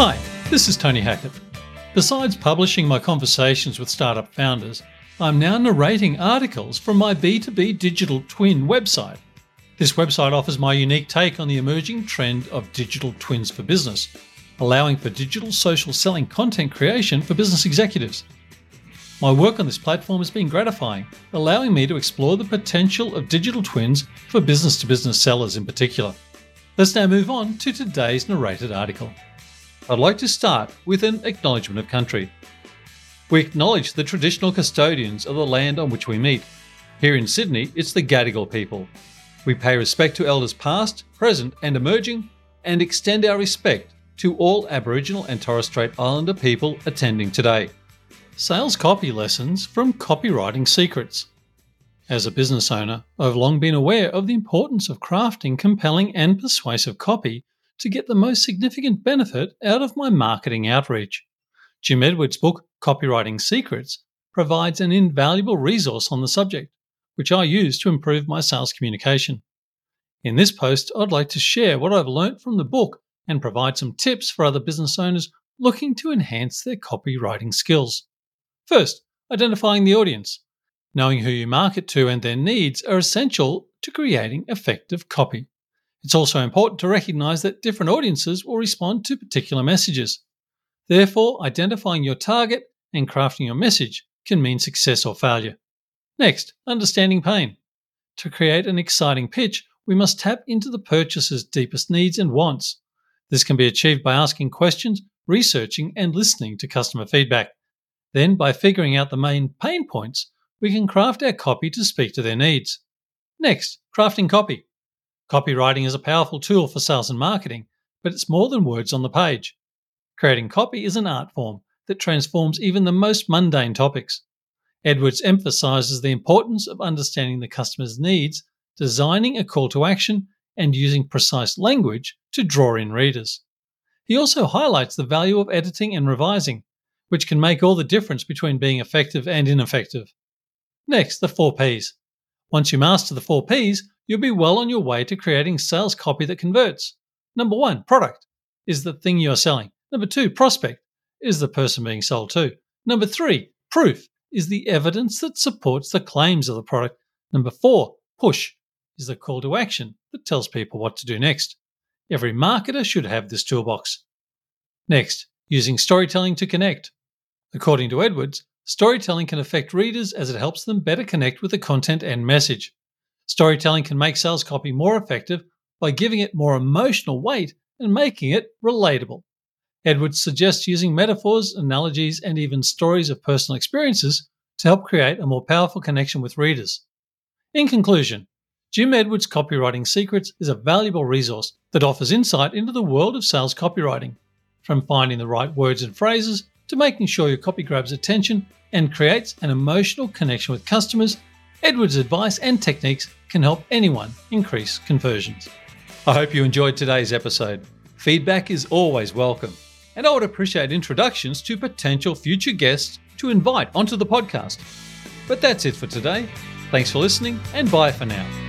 Hi, this is Tony Hackett. Besides publishing my conversations with startup founders, I'm now narrating articles from my B2B digital twin website. This website offers my unique take on the emerging trend of digital twins for business, allowing for digital social selling content creation for business executives. My work on this platform has been gratifying, allowing me to explore the potential of digital twins for business to business sellers in particular. Let's now move on to today's narrated article. I'd like to start with an acknowledgement of country. We acknowledge the traditional custodians of the land on which we meet. Here in Sydney, it's the Gadigal people. We pay respect to elders past, present, and emerging, and extend our respect to all Aboriginal and Torres Strait Islander people attending today. Sales copy lessons from Copywriting Secrets. As a business owner, I've long been aware of the importance of crafting compelling and persuasive copy to get the most significant benefit out of my marketing outreach. Jim Edwards' book, Copywriting Secrets, provides an invaluable resource on the subject, which I use to improve my sales communication. In this post, I'd like to share what I've learnt from the book and provide some tips for other business owners looking to enhance their copywriting skills. First, identifying the audience. Knowing who you market to and their needs are essential to creating effective copy. It's also important to recognize that different audiences will respond to particular messages. Therefore, identifying your target and crafting your message can mean success or failure. Next, understanding pain. To create an exciting pitch, we must tap into the purchaser's deepest needs and wants. This can be achieved by asking questions, researching, and listening to customer feedback. Then, by figuring out the main pain points, we can craft our copy to speak to their needs. Next, crafting copy. Copywriting is a powerful tool for sales and marketing, but it's more than words on the page. Creating copy is an art form that transforms even the most mundane topics. Edwards emphasizes the importance of understanding the customer's needs, designing a call to action, and using precise language to draw in readers. He also highlights the value of editing and revising, which can make all the difference between being effective and ineffective. Next, the four Ps. Once you master the four Ps, you'll be well on your way to creating sales copy that converts. Number one, product is the thing you're selling. Number two, prospect is the person being sold to. Number three, proof is the evidence that supports the claims of the product. Number four, push is the call to action that tells people what to do next. Every marketer should have this toolbox. Next, using storytelling to connect. According to Edwards, storytelling can affect readers as it helps them better connect with the content and message. Storytelling can make sales copy more effective by giving it more emotional weight and making it relatable. Edwards suggests using metaphors, analogies, and even stories of personal experiences to help create a more powerful connection with readers. In conclusion, Jim Edwards' Copywriting Secrets is a valuable resource that offers insight into the world of sales copywriting, from finding the right words and phrases to making sure your copy grabs attention and creates an emotional connection with customers. Edwards' advice and techniques can help anyone increase conversions. I hope you enjoyed today's episode. Feedback is always welcome and I would appreciate introductions to potential future guests to invite onto the podcast. But that's it for today. Thanks for listening, and bye for now.